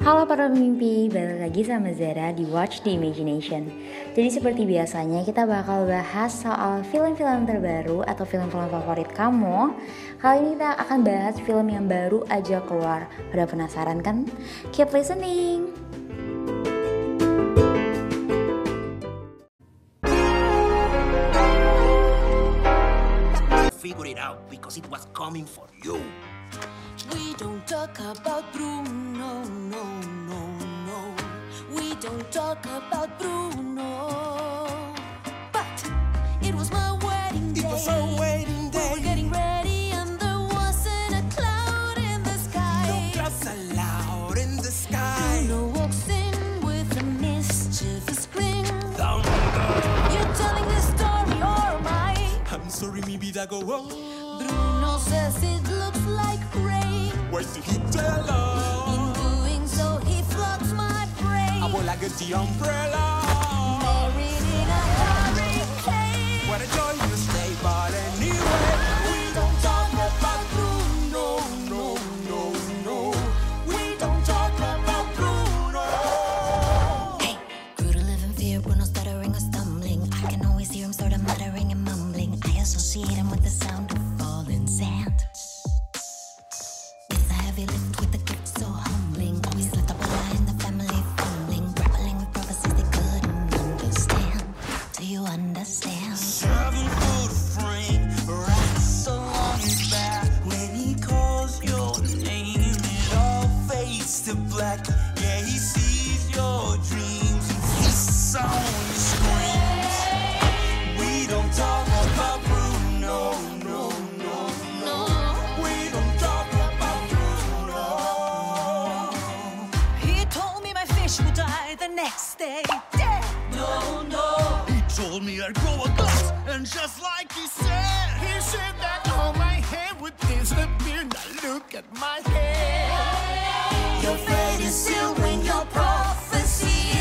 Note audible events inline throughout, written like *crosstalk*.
Halo para pemimpi, balik lagi sama Zara di Watch the Imagination Jadi seperti biasanya kita bakal bahas soal film-film terbaru atau film-film favorit kamu Kali ini kita akan bahas film yang baru aja keluar Pada penasaran kan? Keep listening! Figure it out because it was coming for you. We don't talk about Bruno, talk about Bruno. But it was my wedding day. It was our wedding We were getting ready and there wasn't a cloud in the sky. No clouds allowed in the sky. Bruno walks in with a mischievous grin. Thunder. You're telling this story oh or am I? I'm sorry, mi vida go on. Bruno says it looks like rain. Why did he tell us? Trouble like it's the umbrella. Would die the next day. Dead. No, no. He told me I'd grow a glass, and just like he said, he said that all my hair would disappear. Now look at my hair. Your fate is sealed when your prophecy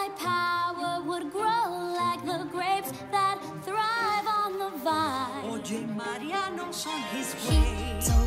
my power would grow like the grapes that thrive on the vine. Oye, Mariano's on his He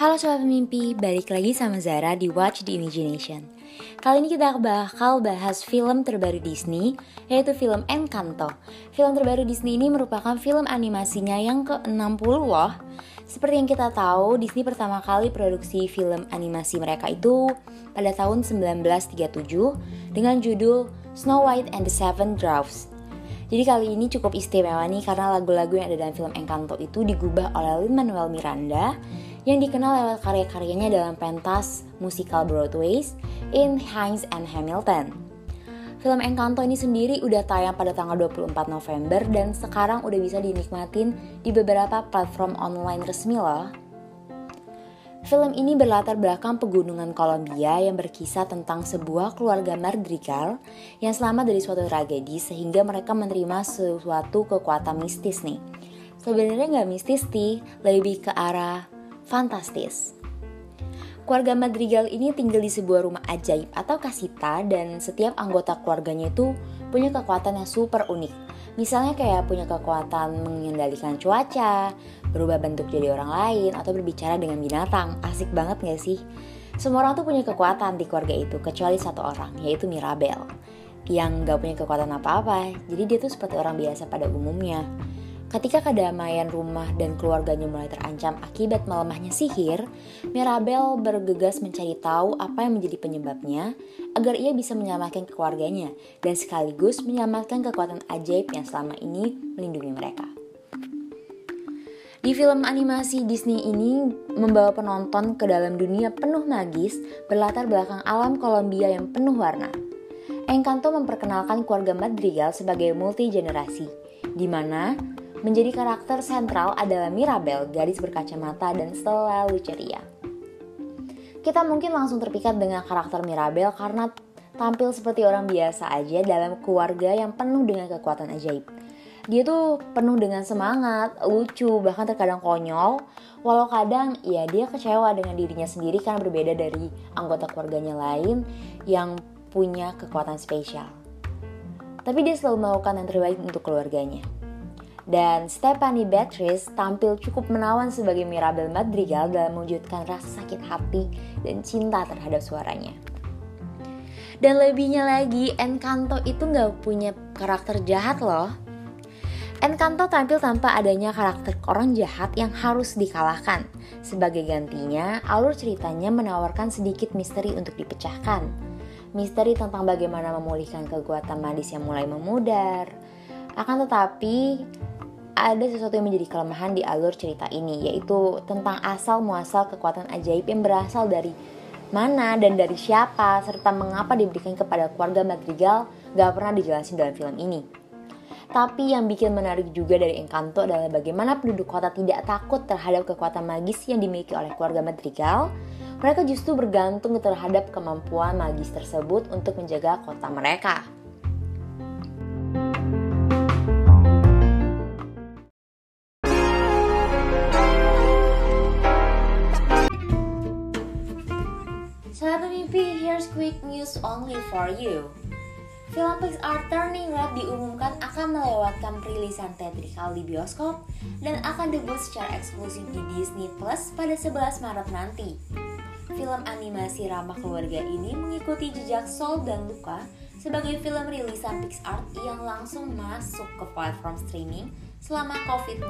Halo sobat pemimpi, balik lagi sama Zara di Watch the Imagination. Kali ini kita bakal bahas film terbaru Disney, yaitu film Encanto. Film terbaru Disney ini merupakan film animasinya yang ke-60 loh. Seperti yang kita tahu, Disney pertama kali produksi film animasi mereka itu pada tahun 1937 dengan judul Snow White and the Seven Dwarfs. Jadi kali ini cukup istimewa nih karena lagu-lagu yang ada dalam film Encanto itu digubah oleh Lin-Manuel Miranda yang dikenal lewat karya-karyanya dalam pentas musikal Broadway in Heinz and Hamilton. Film Encanto ini sendiri udah tayang pada tanggal 24 November dan sekarang udah bisa dinikmatin di beberapa platform online resmi loh. Film ini berlatar belakang pegunungan Kolombia yang berkisah tentang sebuah keluarga Madrigal yang selamat dari suatu tragedi sehingga mereka menerima sesuatu kekuatan mistis nih. Sebenarnya nggak mistis sih, lebih ke arah fantastis. Keluarga Madrigal ini tinggal di sebuah rumah ajaib atau kasita dan setiap anggota keluarganya itu punya kekuatan yang super unik. Misalnya kayak punya kekuatan mengendalikan cuaca, berubah bentuk jadi orang lain, atau berbicara dengan binatang. Asik banget gak sih? Semua orang tuh punya kekuatan di keluarga itu, kecuali satu orang, yaitu Mirabel. Yang gak punya kekuatan apa-apa, jadi dia tuh seperti orang biasa pada umumnya. Ketika kedamaian rumah dan keluarganya mulai terancam akibat melemahnya sihir, Mirabel bergegas mencari tahu apa yang menjadi penyebabnya agar ia bisa menyelamatkan keluarganya dan sekaligus menyelamatkan kekuatan ajaib yang selama ini melindungi mereka. Di film animasi Disney ini membawa penonton ke dalam dunia penuh magis berlatar belakang alam Kolombia yang penuh warna. Encanto memperkenalkan keluarga Madrigal sebagai multi generasi, di mana Menjadi karakter sentral adalah Mirabel, gadis berkacamata dan selalu ceria. Kita mungkin langsung terpikat dengan karakter Mirabel karena tampil seperti orang biasa aja dalam keluarga yang penuh dengan kekuatan ajaib. Dia tuh penuh dengan semangat, lucu, bahkan terkadang konyol. Walau kadang ya dia kecewa dengan dirinya sendiri karena berbeda dari anggota keluarganya lain yang punya kekuatan spesial. Tapi dia selalu melakukan yang terbaik untuk keluarganya. Dan Stephanie Beatrice tampil cukup menawan sebagai Mirabel Madrigal dalam mewujudkan rasa sakit hati dan cinta terhadap suaranya. Dan lebihnya lagi, Encanto itu nggak punya karakter jahat loh. Encanto tampil tanpa adanya karakter orang jahat yang harus dikalahkan. Sebagai gantinya, alur ceritanya menawarkan sedikit misteri untuk dipecahkan. Misteri tentang bagaimana memulihkan kekuatan medis yang mulai memudar. Akan tetapi, ada sesuatu yang menjadi kelemahan di alur cerita ini, yaitu tentang asal muasal kekuatan ajaib yang berasal dari mana dan dari siapa, serta mengapa diberikan kepada keluarga Madrigal gak pernah dijelasin dalam film ini. Tapi yang bikin menarik juga dari Encanto adalah bagaimana penduduk kota tidak takut terhadap kekuatan magis yang dimiliki oleh keluarga Madrigal. Mereka justru bergantung terhadap kemampuan magis tersebut untuk menjaga kota mereka. Sahabat mimpi, here's quick news only for you. Film Pixar Turning Red diumumkan akan melewatkan perilisan teatrikal di bioskop dan akan debut secara eksklusif di Disney Plus pada 11 Maret nanti. Film animasi ramah keluarga ini mengikuti jejak Soul dan Luca sebagai film rilisan Pixar yang langsung masuk ke platform streaming selama COVID-19.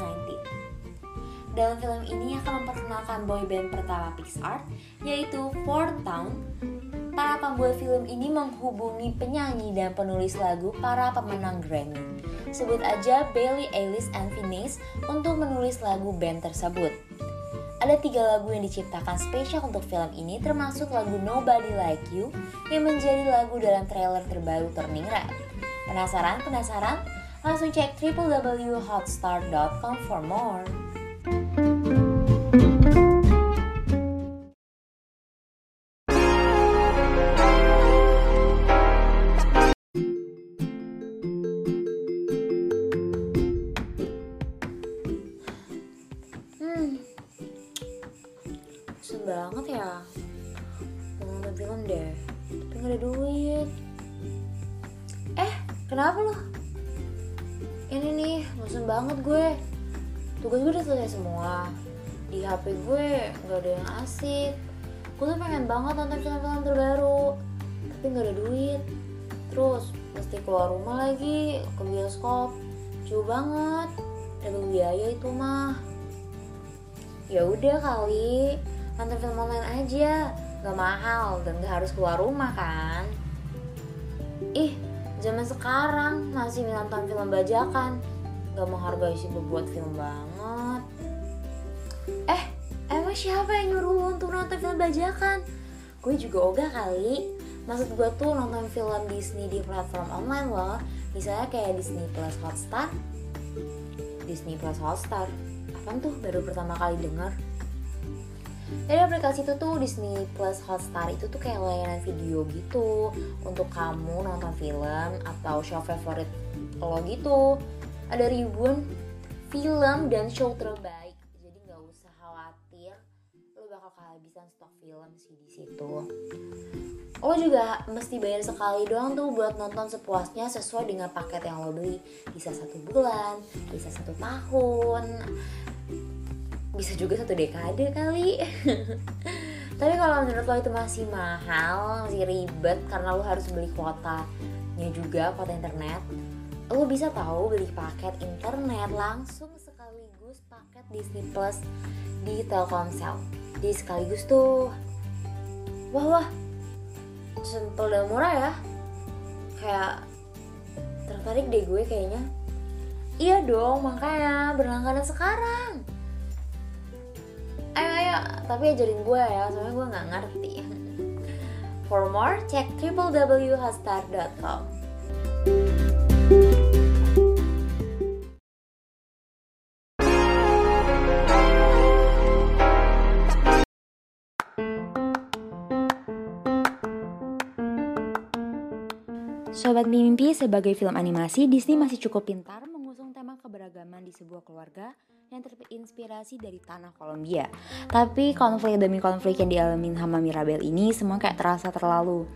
Dalam film ini akan memperkenalkan boyband pertama Pixar, yaitu Four Town. Para pembuat film ini menghubungi penyanyi dan penulis lagu para pemenang Grammy. Sebut aja Bailey Eilish and Finneas untuk menulis lagu band tersebut. Ada tiga lagu yang diciptakan spesial untuk film ini termasuk lagu Nobody Like You yang menjadi lagu dalam trailer terbaru Turning Red. Penasaran? Penasaran? Langsung cek www.hotstar.com for more. Banget ya. Mau nonton film deh. Tapi gak ada duit. Eh kenapa lo ini nih bosan banget gue. Tugas gue udah selesai semua. Di HP gue nggak ada yang asik. Gue tuh pengen banget nonton film-film terbaru tapi nggak ada duit. Terus mesti keluar rumah lagi ke bioskop. Jauh banget. Double biaya itu mah. Ya udah kali nonton film online aja. Nggak mahal dan nggak harus keluar rumah kan. Ih zaman sekarang masih nonton film bajakan. Nggak menghargai si pembuat film banget. Eh emang siapa yang nyuruh untuk nonton film bajakan? Gue juga ogah kali. Maksud gue tuh nonton film Disney di platform online loh. Misalnya kayak Disney Plus Hotstar. Disney Plus Hotstar. Apaan tuh? Baru pertama kali denger Dari aplikasi itu tuh Disney Plus Hotstar itu tuh kayak layanan video gitu Untuk kamu nonton film atau show favorit lo gitu. Ada ribuan film dan show terbaik. Jadi nggak usah khawatir Lo bakal kehabisan stok film sih di situ. Lo juga mesti bayar sekali doang tuh buat nonton sepuasnya sesuai dengan paket yang lo beli. Bisa satu bulan bisa satu tahun bisa juga satu dekade kali. *laughs* Tapi kalau menurut lo itu masih mahal masih ribet karena lo harus beli kuotanya juga kuota internet lo bisa tahu beli paket internet langsung sekaligus paket Disney Plus di Telkomsel. Di sekaligus tuh wah wah simple dan murah ya. Kayak tertarik deh gue kayaknya. Iya dong makanya berlangganan sekarang ayo ayo. Tapi ajarin gue ya soalnya gue nggak ngerti. For more cek www.hostar.com Sobat Mimpi sebagai film animasi, Disney masih cukup pintar mengusung tema keberagaman di sebuah keluarga yang terinspirasi dari tanah Kolombia. Tapi konflik demi konflik yang dialami sama Mirabel ini semua kayak terasa terlalu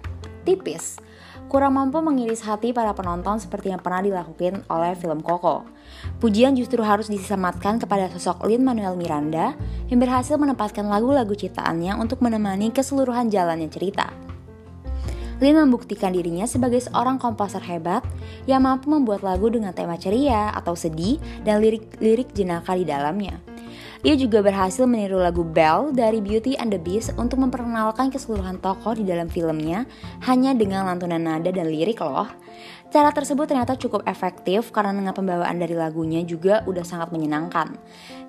tipis. Kurang mampu mengiris hati para penonton seperti yang pernah dilakukan oleh film Coco. Pujian justru harus disematkan kepada sosok Lin Manuel Miranda yang berhasil menempatkan lagu-lagu ciptaannya untuk menemani keseluruhan jalannya cerita. Lin membuktikan dirinya sebagai seorang komposer hebat yang mampu membuat lagu dengan tema ceria atau sedih dan lirik-lirik jenaka di dalamnya. Ia juga berhasil meniru lagu Belle dari Beauty and the Beast untuk memperkenalkan keseluruhan tokoh di dalam filmnya hanya dengan lantunan nada dan lirik loh. Cara tersebut ternyata cukup efektif karena dengan pembawaan dari lagunya juga udah sangat menyenangkan.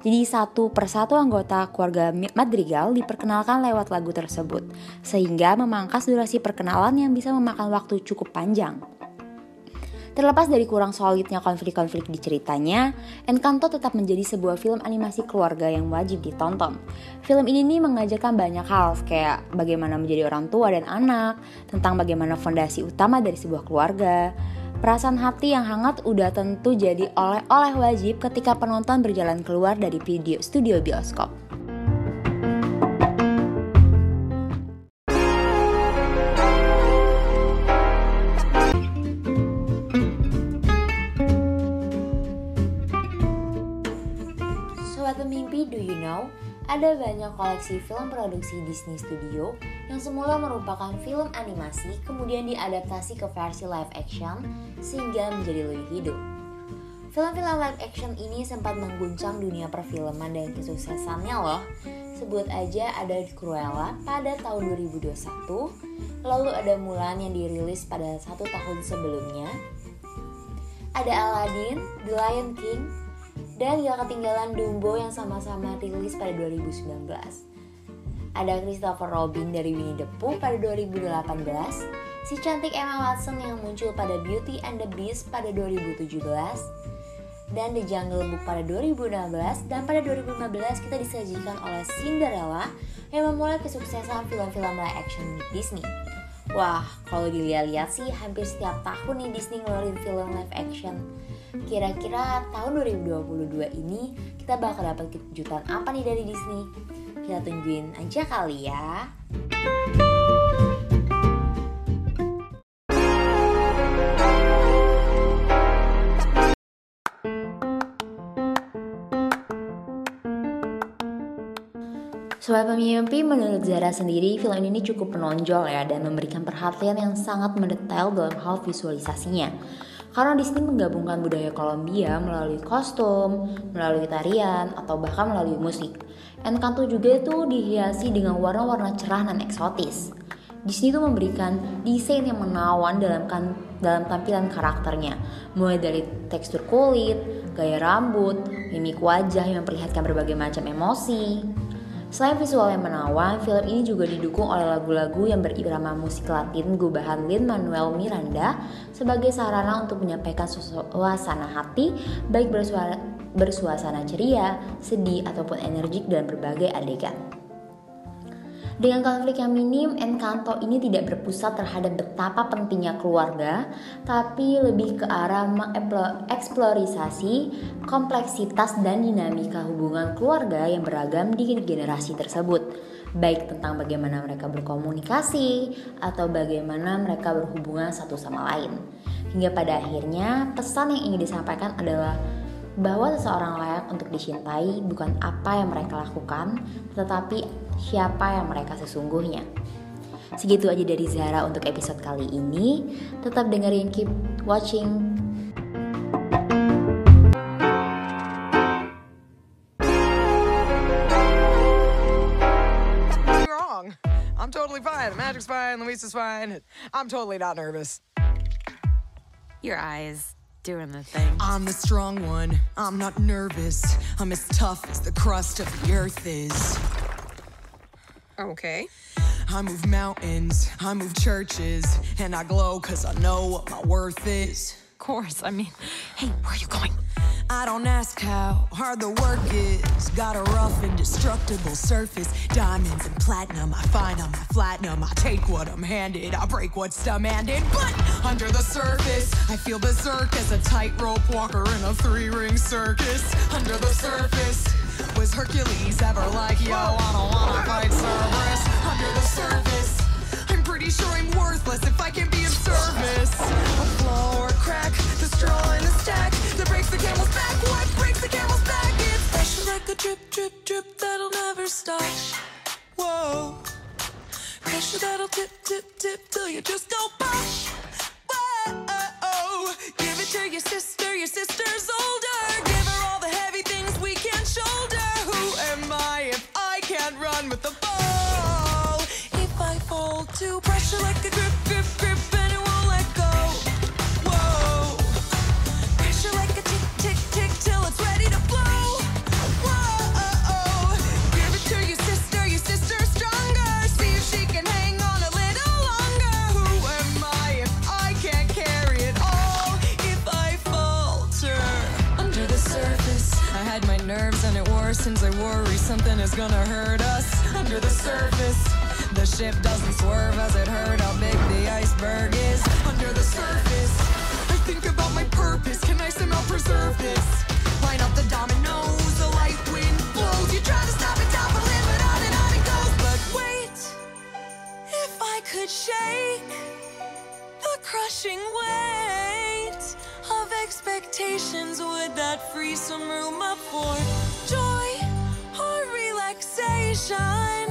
Jadi satu persatu anggota keluarga Madrigal diperkenalkan lewat lagu tersebut, sehingga memangkas durasi perkenalan yang bisa memakan waktu cukup panjang. Terlepas dari kurang solidnya konflik-konflik di ceritanya, Encanto tetap menjadi sebuah film animasi keluarga yang wajib ditonton. Film ini nih mengajarkan banyak hal, kayak bagaimana menjadi orang tua dan anak, tentang bagaimana fondasi utama dari sebuah keluarga. Perasaan hati yang hangat udah tentu jadi oleh-oleh wajib ketika penonton berjalan keluar dari video studio bioskop. Ada banyak koleksi film produksi Disney Studio yang semula merupakan film animasi kemudian diadaptasi ke versi live action sehingga menjadi lebih hidup. Film-film live action ini sempat mengguncang dunia perfilman dan kesuksesannya loh. Sebut aja ada Cruella pada tahun 2021, lalu ada Mulan yang dirilis pada satu tahun sebelumnya, ada Aladdin, The Lion King, dan gak ketinggalan Dumbo yang sama-sama rilis pada 2019. Ada Christopher Robin dari Winnie the Pooh pada 2018, si cantik Emma Watson yang muncul pada Beauty and the Beast pada 2017, dan The Jungle Book pada 2016, dan pada 2015 kita disajikan oleh Cinderella yang memulai kesuksesan film-film live action Disney. Wah, kalau dilihat-lihat sih hampir setiap tahun nih Disney ngeluarin film live action. Kira-kira tahun 2022 ini kita bakal dapat kejutan apa nih dari Disney? Kita tungguin aja kali ya. Sobat Pemimpi, menurut Zara sendiri, film ini cukup menonjol ya dan memberikan perhatian yang sangat mendetail dalam hal visualisasinya. Karena Disney menggabungkan budaya Kolombia melalui kostum, melalui tarian, atau bahkan melalui musik. Encanto juga itu dihiasi dengan warna-warna cerah dan eksotis. Disney itu memberikan desain yang menawan dalam kan, dalam tampilan karakternya, mulai dari tekstur kulit, gaya rambut, mimik wajah yang memperlihatkan berbagai macam emosi. Selain visual yang menawan, film ini juga didukung oleh lagu-lagu yang berirama musik Latin gubahan Lin-Manuel Miranda sebagai sarana untuk menyampaikan suasana hati baik bersuara, bersuasana ceria, sedih, ataupun energik dalam berbagai adegan. Dengan konflik yang minim, Encanto ini tidak berpusat terhadap betapa pentingnya keluarga, tapi lebih ke arah mengeksplorasi kompleksitas dan dinamika hubungan keluarga yang beragam di generasi tersebut. Baik tentang bagaimana mereka berkomunikasi atau bagaimana mereka berhubungan satu sama lain. Hingga pada akhirnya, pesan yang ingin disampaikan adalah bahwa seseorang layak untuk dicintai bukan apa yang mereka lakukan, tetapi siapa yang mereka sesungguhnya. Segitu aja dari Zara untuk episode kali ini. Tetap dengerin, keep watching. wrong. I'm totally fine. Magic's fine. Luisa's fine. I'm totally not nervous. Your eyes doing the thing. I'm the strong one. I'm not nervous. I'm as tough as the crust of the earth is. Okay. I move mountains, I move churches, and I glow cause I know what my worth is. Of course. I mean, hey, where are you going? I don't ask how hard the work is. Got a rough, indestructible surface. Diamonds and platinum, I find on my platinum. I take what I'm handed, I break what's demanded. But under the surface, I feel berserk as a tightrope walker in a three ring circus. Under the surface, was Hercules ever like, yo, I don't wanna fight Cerberus? Under the surface, I'm pretty sure I'm worthless if I can be of service. A flaw or a crack, the straw in the stack that breaks the camel's back. What breaks the camel's back? It's pressure like a drip, drip, drip that'll never stop. Whoa. Pressure that'll tip, tip, tip till you just go pop. Whoa. Oh, give it to your sister, your sister's older. Give her all the heavy things we can't shoulder. Who am I if I can't run with the ball? If I fall to pressure like a grip, I worry something is gonna hurt us under the surface. The ship doesn't swerve as it heard how big the iceberg is under the surface. I think about my purpose. Can I somehow preserve this? Line up the dominoes, the light wind blows. You try to stop it, topple it, but on and on it goes. But wait, if I could shake the crushing weight of expectations, would that free some room up for sensation.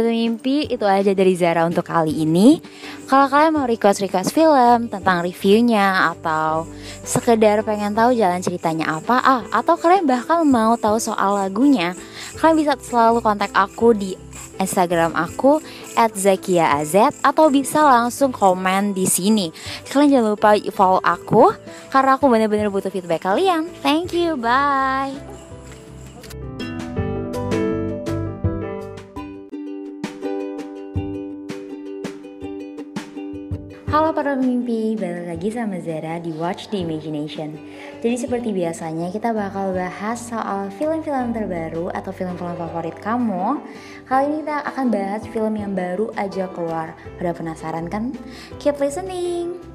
Sahabat mimpi itu aja dari Zara untuk kali ini. Kalau kalian mau request-request film tentang reviewnya atau sekedar pengen tahu jalan ceritanya apa, ah, atau kalian bahkan mau tahu soal lagunya, kalian bisa selalu kontak aku di Instagram aku @zakiaaz atau bisa langsung komen di sini. Kalian jangan lupa follow aku karena aku bener-bener butuh feedback kalian. Thank you, bye. Halo para pemimpi, balik lagi sama Zara di Watch the Imagination Jadi seperti biasanya kita bakal bahas soal film-film terbaru atau film-film favorit kamu Kali ini kita akan bahas film yang baru aja keluar Pada penasaran kan? Keep listening!